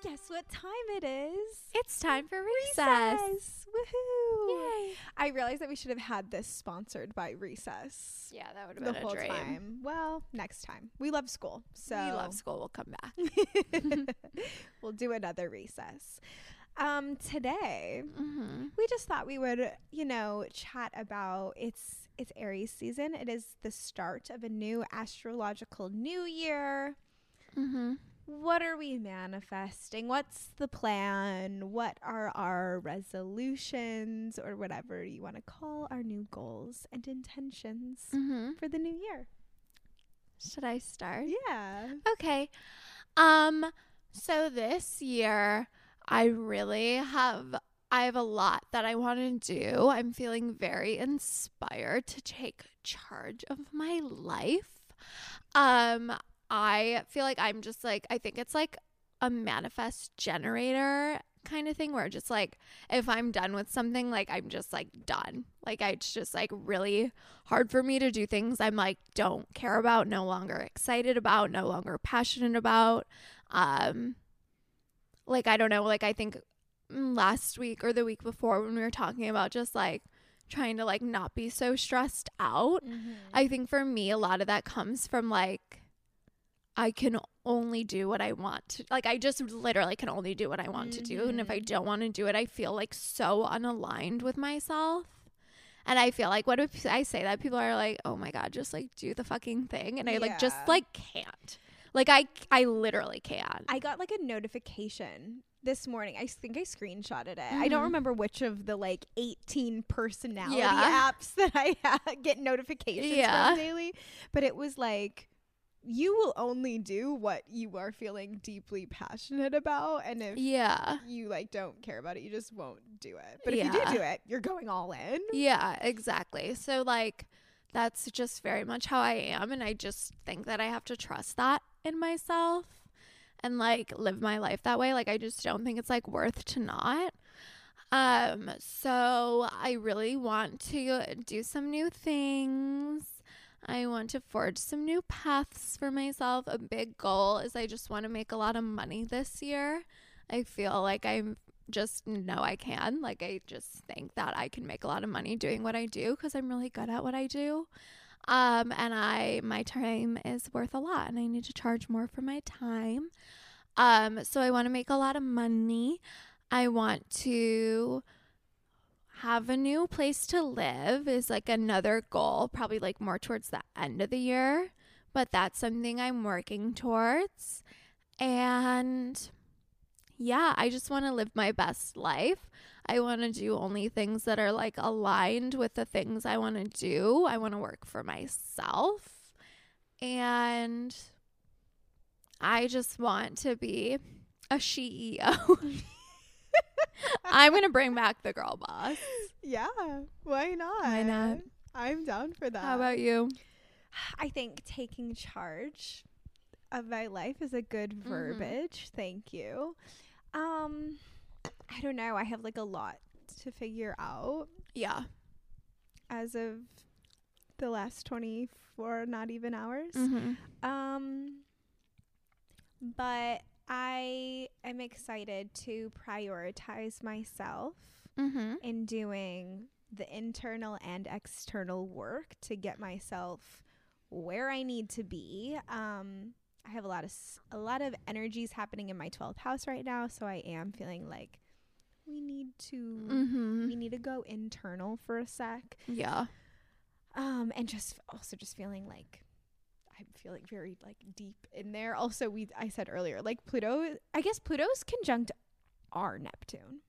Guess what time it is? It's time for recess. Recess. Woohoo! Yay. I realized that we should have had this sponsored by Recess Yeah, that would have the been whole a dream. time. Well, next time. We love school, so We love school. We'll come back. we'll do another recess. Um, today mm-hmm. we just thought we would, you know, chat about it's it's Aries season. It is the start of a new astrological new year. Mm-hmm. What are we manifesting? What's the plan? What are our resolutions or whatever you want to call our new goals and intentions Mm-hmm. for the new year? Should I start? Yeah. Okay. Um so this year I really have I have a lot that I want to do. I'm feeling very inspired to take charge of my life. Um I feel like I'm just like I think it's like a manifest generator kind of thing where just like if I'm done with something like I'm just like done. Like it's just like really hard for me to do things I'm like don't care about, no longer excited about, no longer passionate about. Um like I don't know, like I think Mm, last week or the week before when we were talking about just like trying to like not be so stressed out. Mm-hmm. I think for me a lot of that comes from like I can only do what I want to. Like I just literally can only do what I want to do and if I mm-hmm. don't want to do it I feel like so unaligned with myself. And I feel like what if I say that people are like, "Oh my god, just like do the fucking thing." And I like just like can't. Like I I literally can't. I got like a notification this morning. I think I screenshotted it. I don't Mhm. remember which of the like 18 personality Yeah. apps that I ha- get notifications Yeah. from daily, but it was like you will only do what you are feeling deeply passionate about and if yeah. you like don't care about it, you just won't do it. But if you do do it, you're going all in. Yeah, exactly. So like that's just very much how I am and I just think that I have to trust that in myself and like live my life that way. Like I just don't think it's like worth to not. Um so I really want to do some new things. I want to forge some new paths for myself. A big goal is I just want to make a lot of money this year. I feel like I'm just know I can. Like I just think that I can make a lot of money doing what I do because I'm really good at what I do. Um, and I my time is worth a lot, and I need to charge more for my time. Um, so I want to make a lot of money. I want to have a new place to live is like another goal, probably like more towards the end of the year, but that's something I'm working towards. And yeah, I just want to live my best life. I want to do only things that are like aligned with the things I want to do. I want to work for myself. And I just want to be a CEO. I'm going to bring back the girl boss. Yeah, why not? Why not? I'm down for that. How about you? I think taking charge of my life is a good Mm-hmm. verbiage. Thank you. Um I don't know. I have like a lot to figure out Yeah. as of the last 24 not even hours. Mm-hmm. Um but I am excited to prioritize myself Mm-hmm. in doing the internal and external work to get myself where I need to be. Um, I have a lot of a lot of energies happening in my 12th house right now, so I am feeling like we need to Mm-hmm. we need to go internal for a sec. Yeah. Um, and just also just feeling like I'm feeling very like deep in there. Also, we I said earlier like Pluto. I guess Pluto's conjunct our Neptune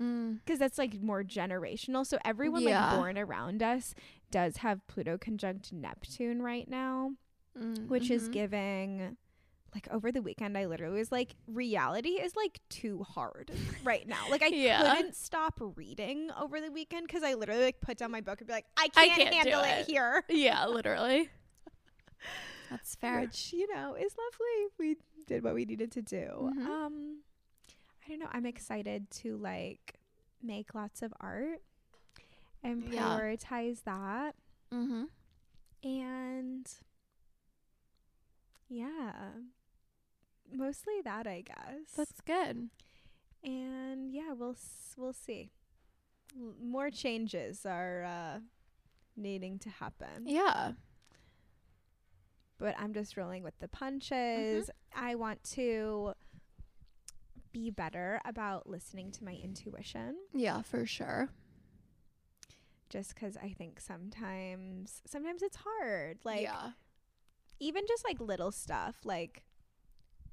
Mm. because that's like more generational. So everyone Yeah. like born around us does have Pluto conjunct Neptune right now, Mm, which is mhm. giving. Like over the weekend, I literally was like, reality is like too hard right now. Like I Yeah. couldn't stop reading over the weekend because I literally like put down my book and be like, I I can't, can't handle it. it. here. Yeah, literally. That's fair. which you know is lovely. We did what we needed to do. Mhm. Um, I don't know. I'm excited to like make lots of art and Yeah. prioritize that, mm-hmm. and yeah, mostly that I guess. That's good. and yeah, we'll s- we'll see. l- more changes are uh, needing to happen. Yeah. But I'm just rolling with the punches. I want to be better about listening to my intuition. Yeah, for sure. Just because I think sometimes, sometimes it's hard. Like yeah. Even just like little stuff. Like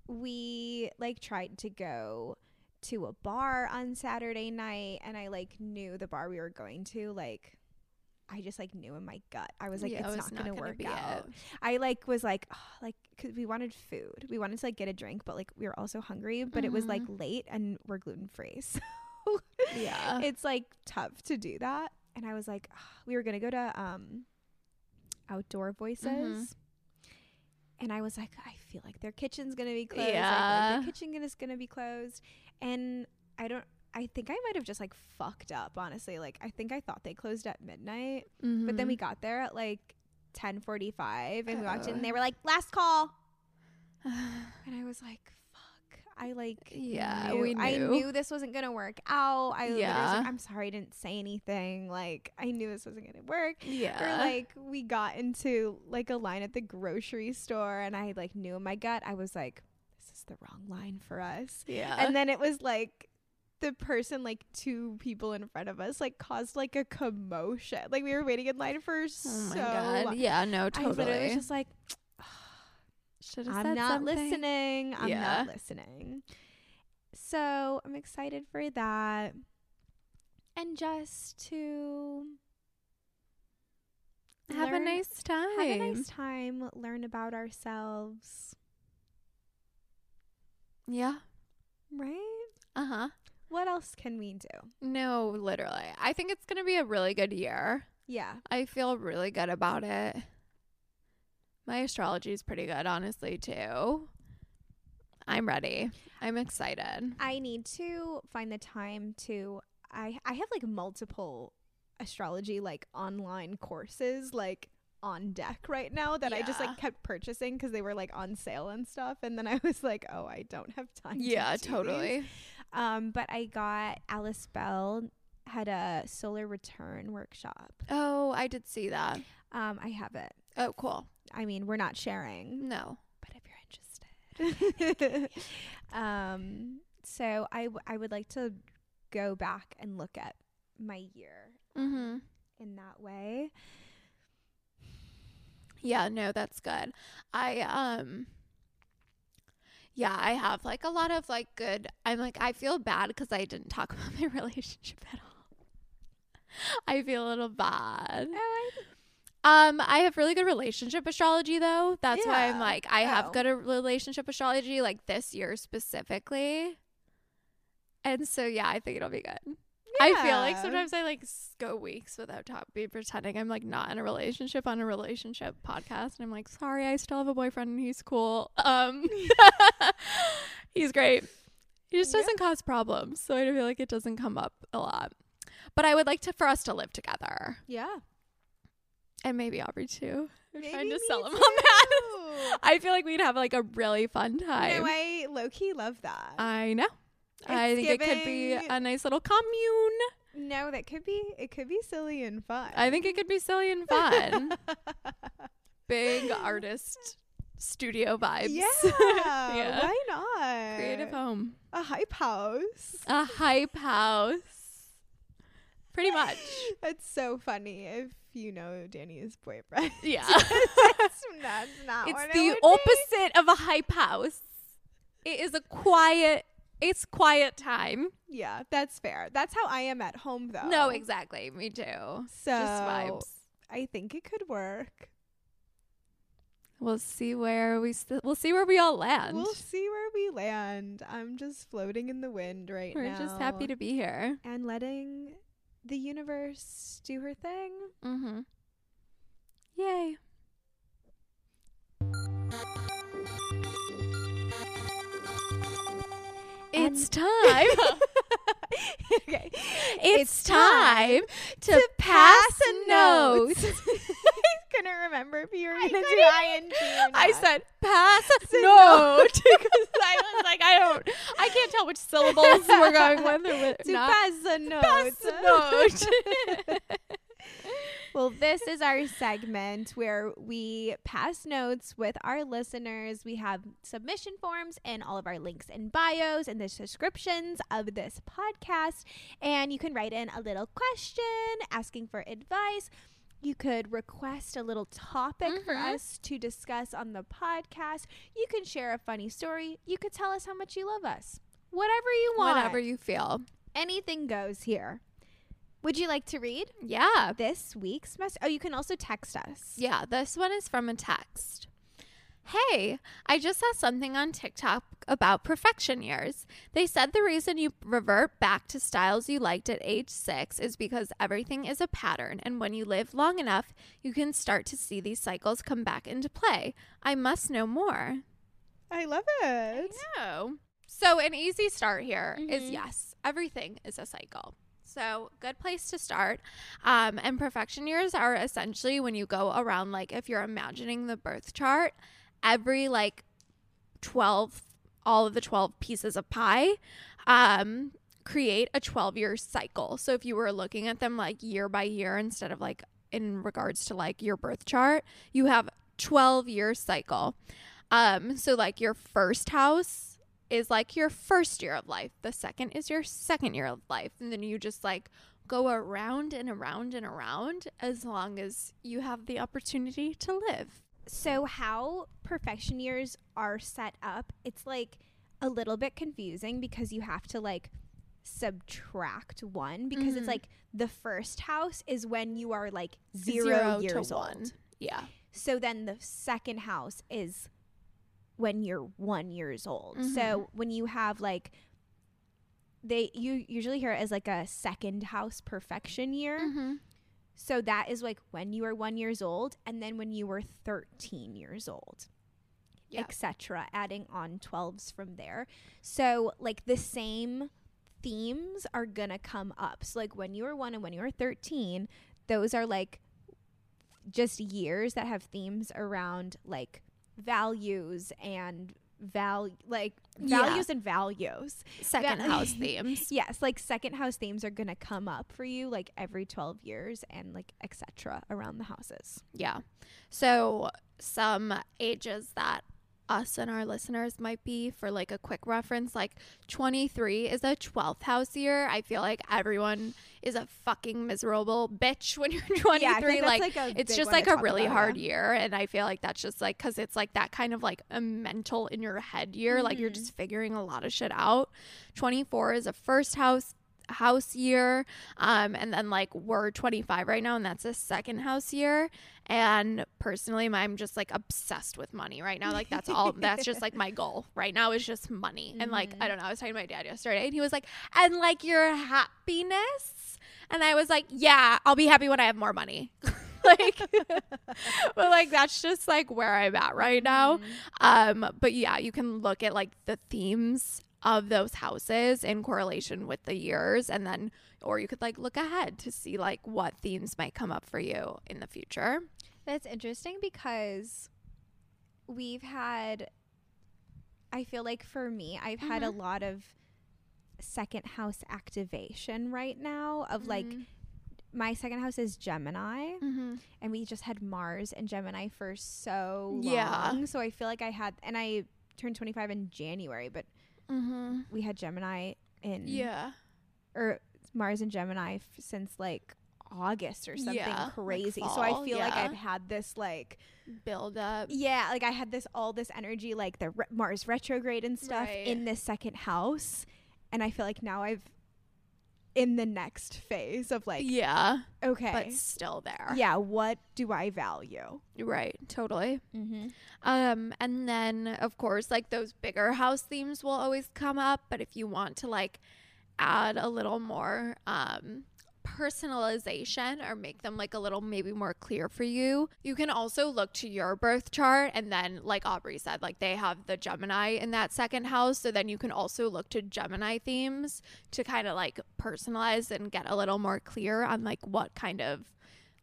we like tried to go to a bar on Saturday night, and I like knew the bar we were going to. Like I just like knew in my gut. I was like, Yeah, it's was not, gonna, gonna work out. it. I like was like, oh, like, cause we wanted food. We wanted to like get a drink, but like we were also hungry. But it was like late, and we're gluten free, so Yeah. it's like tough to do that. And I was like, ah, we were gonna go to um, Outdoor Voices. Mm-hmm. And I was like, I feel like their kitchen's gonna be closed. Yeah. like their kitchen is gonna be closed. And I don't. I think I might have just like fucked up. Honestly, like I think I thought they closed at midnight, but then we mm-hmm. got there at like ten forty five, and we walked in, and they uh. were like, "Last call," and I was like. I like Yeah, knew- we I knew. knew this wasn't gonna work out. I Yeah. like, I'm sorry I didn't say anything. Like I knew this wasn't gonna work. yeah. Or like we got into like a line at the grocery store and I like knew in my gut I was like, this is the wrong line for us. yeah. And then it was like the person like two people in front of us like caused like a commotion. Like we were waiting in line for oh so my god. long. Yeah, no, I literally was just like, Should I'm not listening. I'm not listening. So I'm excited for that. And just to Have a nice time. have a nice time, learn about ourselves. Yeah. Right? Uh huh. What else can we do? No, literally. I think it's gonna be a really good year. Yeah. I feel really good about it. My astrology is pretty good, honestly, too. I'm ready. I'm excited. I need to find the time to I I have like multiple astrology like online courses like on deck right now that I just like kept purchasing because they were like on sale and stuff and then I was like oh I don't have time to Yeah, these. totally. um but I got Alice Bell had a solar return workshop Oh, I did see that. um I have it Oh, cool. I mean we're not sharing No. but if you're interested um so I w- I would like to go back and look at my year Mm-hmm. in that way Yeah, no, that's good. I um yeah, I have like a lot of like good I'm like I feel bad because I didn't talk about my relationship at all. I feel a little bad. oh Um, I have really good relationship astrology though. That's why I'm like I have Oh. good relationship astrology like this year specifically. And so yeah, I think it'll be good. I feel like sometimes I like go weeks without top be pretending I'm like not in a relationship on a relationship podcast and I'm like, sorry, I still have a boyfriend and he's cool. Um he's great. He just doesn't cause problems. So I feel like it doesn't come up a lot. But I would like to for us to live together. yeah And maybe Aubrey too. We're trying to sell him on that. I feel like we'd have like a really fun time. no I low key love that I know. I think it could be a nice little commune. no that could be it could be silly and fun I think it could be silly and fun. Big artist studio vibes. yeah, Yeah. why not Creative home. a hype house A hype house. Pretty much. That's so funny if you know Danny's boyfriend. Yeah. that's, that's not it's what it the be. opposite of a hype house. It is a quiet it's quiet time. Yeah, that's fair. That's how I am at home though. No, exactly. Me too. So Just vibes. I think it could work. We'll see where we st- we'll see where we all land. We'll see where we land. I'm just floating in the wind right now. We're just happy to be here. and letting the universe do her thing. Mm-hmm. Yay. It's time. okay. it's time to pass a note. couldn't remember if you were going to do ing. I said pass So note because I was like, I don't, I can't tell which syllables we're going with or with to not. pass a note. Pass a note. Well, this is our segment where we pass notes with our listeners. We have submission forms and all of our links and bios and the descriptions of this podcast. And you can write in a little question asking for advice. You could request a little topic for Mhm. us to discuss on the podcast. You can share a funny story. You could tell us how much you love us. Whatever you want. Whatever you feel. Anything goes here. Would you like to read Yeah. this week's message? Oh, you can also text us. Yeah, this one is from a text. Hey, I just saw something on TikTok about profection years. They said the reason you revert back to styles you liked at age six is because everything is a pattern, and when you live long enough, you can start to see these cycles come back into play. I must know more. I love it. No. So, an easy start here is Mhm. yes, everything is a cycle. So, good place to start. Um, and profection years are essentially when you go around, like, if you're imagining the birth chart, every like 12, all of the 12 pieces of pie, um, create a 12 year cycle. So, if you were looking at them like year by year instead of like in regards to like your birth chart, you have 12 year cycle. Um, so like your first house is like your first year of life. The second is your second year of life. And then you just like go around and around and around as long as you have the opportunity to live. So, how profection years are set up, it's like a little bit confusing because you have to like subtract one because it's Mhm. like the first house is when you are like zero, years old. Yeah. So then the second house is when you're one years old. Mhm. So when you have like they you usually hear it as like a second house profection year. Mm-hmm. So that is like when you were one years old and then when you were 13 years old. Yeah. Etc. Adding on 12s from there. So like the same themes are gonna come up. So like when you were one and when you were 13, those are like just years that have themes around like values and value like Yeah. values and values. Second Yeah. house themes. Yes, like second house themes are gonna come up for you like every 12 years and like etc. around the houses. Yeah. So some ages that us and our listeners might be for like a quick reference like 23 is a 12th house year. I feel like everyone is a fucking miserable bitch when you're 23 like, it's just like a really hard year and i feel like that's just like because it's like that kind of like a mental in your head year like you're Mhm. just figuring a lot of shit out. 24 is a first house house year um and then like we're 25 right now and that's a second house year. And personally i'm just like obsessed with money right now. Like that's all that's just like my goal right now is just money. And like i don't know i was talking to my dad yesterday and he was like and like your happiness? And i was like yeah i'll be happy when i have more money. Like but like that's just like where i'm at right now. Um but yeah you can look at like the themes of those houses in correlation with the years and then or you could like look ahead to see like what themes might come up for you in the future That's interesting because we've had I feel like for me, I've had a Mhm. lot of second house activation right now of like my second house is Gemini mm-hmm. and we just had Mars and Gemini for so Yeah. long. So I feel like I had and I turned 25 in January, but Mm-hmm. we had Gemini in yeah or Mars and Gemini f- since like August or something Yeah, like crazy. so I feel like. I've had this like build up yeah, like I had this all this energy like the re- Mars retrograde and stuff Right. in this second house and I feel like now I've in the next phase of like yeah okay. but still there yeah, what do I value? right totally Mm-hmm. Um, and then of course, like those bigger house themes will always come up. But if you want to like add a little more um personalization or make them like a little maybe more clear for you, you can also look to your birth chart and then like Aubrey said, like they have the Gemini in that second house. So then you can also look to Gemini themes to kind of like personalize and get a little more clear on like what kind of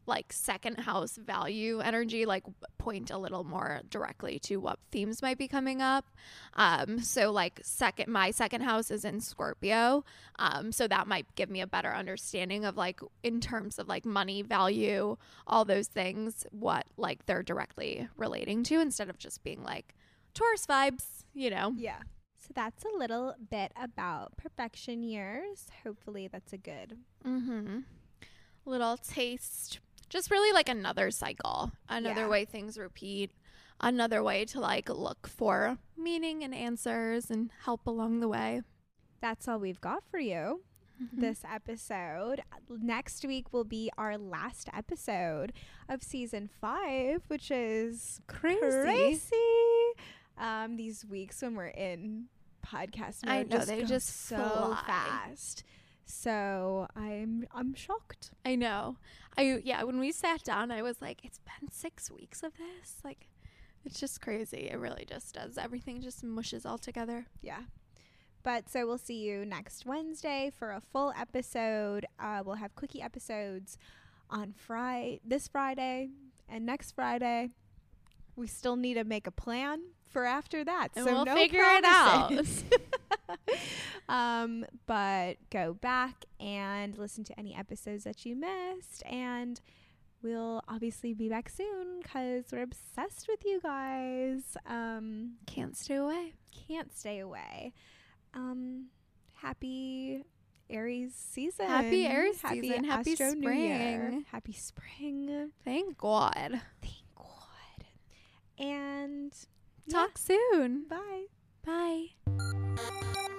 like second house value energy like point a little more directly to what themes might be coming up um so like second my second house is in scorpio um so that might give me a better understanding of like in terms of like money value all those things what like they're directly relating to instead of just being like taurus vibes you know Yeah. So that's a little bit about profection years. Hopefully, that's a good. Mm-hmm. Little taste. Just really like another cycle, another Yeah. way things repeat, another way to like look for meaning and answers and help along the way. That's all we've got for you Mm-hmm. this episode. Next week will be our last episode of season five, which is crazy. Um, these weeks when we're in podcast mode I know, they go just so fly. fast. So I'm I'm shocked. I know. I yeah, when we sat down, I was like, it's been six weeks of this. Like, it's just crazy. It really just does. Everything just mushes all together. Yeah. But so we'll see you next Wednesday for a full episode. Uh, we'll have quickie episodes on Friday, this Friday, and next Friday. We still need to make a plan for after that. And so we'll no figure it out. um, but go back and listen to any episodes that you missed, and we'll obviously be back soon because we're obsessed with you guys. Um, Can't stay away. can't stay away. Um, happy Aries season. Happy Aries season. Happy Astro spring. Happy spring. Thank God. Thank God. And yeah, Talk soon. Bye. Bye. Música